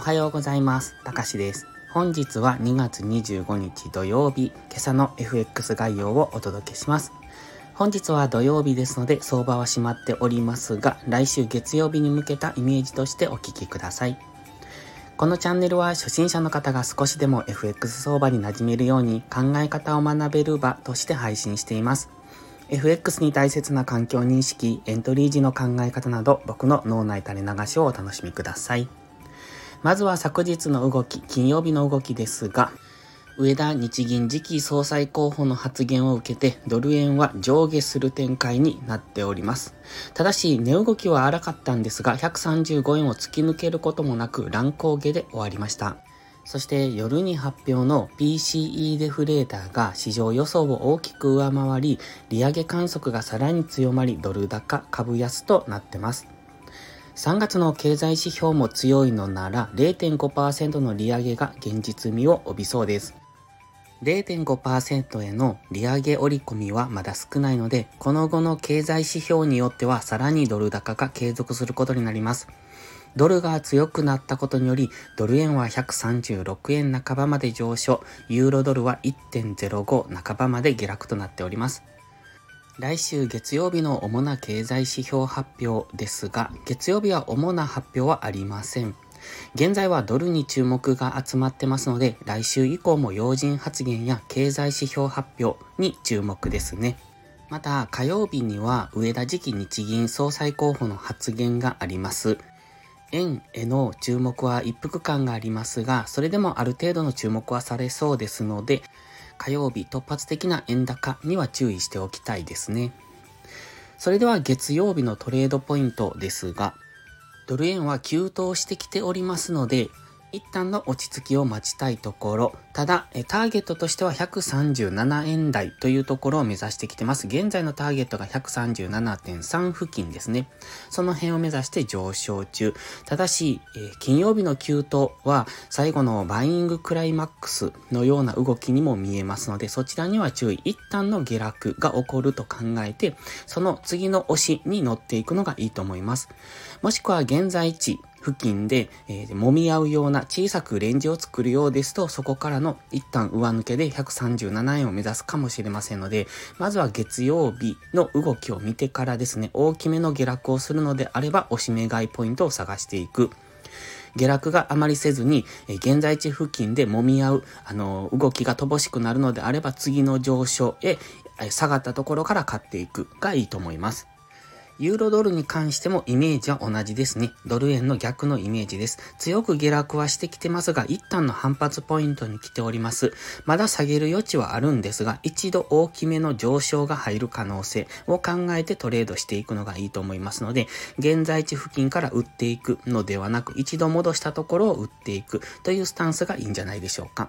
おはようございます。たかしです。本日は2月25日土曜日、今朝の FX 概要をお届けします。本日は土曜日ですので相場は閉まっておりますが、来週月曜日に向けたイメージとしてお聞きください。このチャンネルは初心者の方が少しでも FX 相場に馴染めるように考え方を学べる場として配信しています。FX に大切な環境認識、エントリー時の考え方など僕の脳内垂れ流しをお楽しみください。まずは昨日の動き、金曜日の動きですが、上田日銀次期総裁候補の発言を受けて、ドル円は上下する展開になっております。ただし、値動きは荒かったんですが、135円を突き抜けることもなく乱高下で終わりました。そして夜に発表の PCE デフレーターが市場予想を大きく上回り、利上げ観測がさらに強まり、ドル高、株安となってます。3月の経済指標も強いのなら0.5%の利上げが現実味を帯びそうです。0.5%への利上げ織り込みはまだ少ないので、この後の経済指標によってはさらにドル高が継続することになります。ドルが強くなったことにより、ドル円は136円半ばまで上昇、ユーロドルは1.05半ばまで下落となっております。来週月曜日の主な経済指標発表ですが、月曜日は主な発表はありません。現在はドルに注目が集まってますので、来週以降も要人発言や経済指標発表に注目ですね。また、火曜日には上田次期日銀総裁候補の発言があります。円への注目は一服感がありますが、それでもある程度の注目はされそうですので、火曜日突発的な円高には注意しておきたいですね。それでは月曜日のトレードポイントですが、ドル円は急騰してきておりますので、一旦の落ち着きを待ちたいところ、ただ、ターゲットとしては137円台というところを目指してきてます。現在のターゲットが137.3付近ですね。その辺を目指して上昇中。ただし、金曜日の急騰は最後のバイイングクライマックスのような動きにも見えますので、そちらには注意。一旦の下落が起こると考えて、その次の押しに乗っていくのがいいと思います。もしくは現在地、付近で、えー、揉み合うような小さくレンジを作るようですと、そこからの一旦上抜けで137円を目指すかもしれませんので、まずは月曜日の動きを見てからですね、大きめの下落をするのであれば、押し目買いポイントを探していく。下落があまりせずに、え現在地付近で揉み合う、あの、動きが乏しくなるのであれば、次の上昇へ下がったところから買っていくがいいと思います。ユーロドルに関してもイメージは同じですね。ドル円の逆のイメージです。強く下落はしてきてますが、一旦の反発ポイントに来ております。まだ下げる余地はあるんですが、一度大きめの上昇が入る可能性を考えてトレードしていくのがいいと思いますので、現在地付近から売っていくのではなく、一度戻したところを売っていくというスタンスがいいんじゃないでしょうか。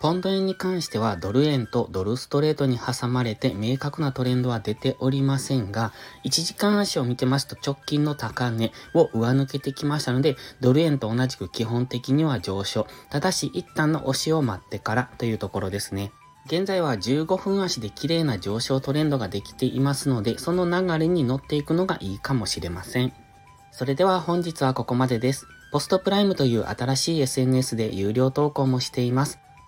ポンド円に関してはドル円とドルストレートに挟まれて明確なトレンドは出ておりませんが、1時間足を見てますと直近の高値を上抜けてきましたので、ドル円と同じく基本的には上昇。ただし一旦の押しを待ってからというところですね。現在は15分足で綺麗な上昇トレンドができていますので、その流れに乗っていくのがいいかもしれません。それでは本日はここまでです。ポストプライムという新しい SNS で有料投稿もしています。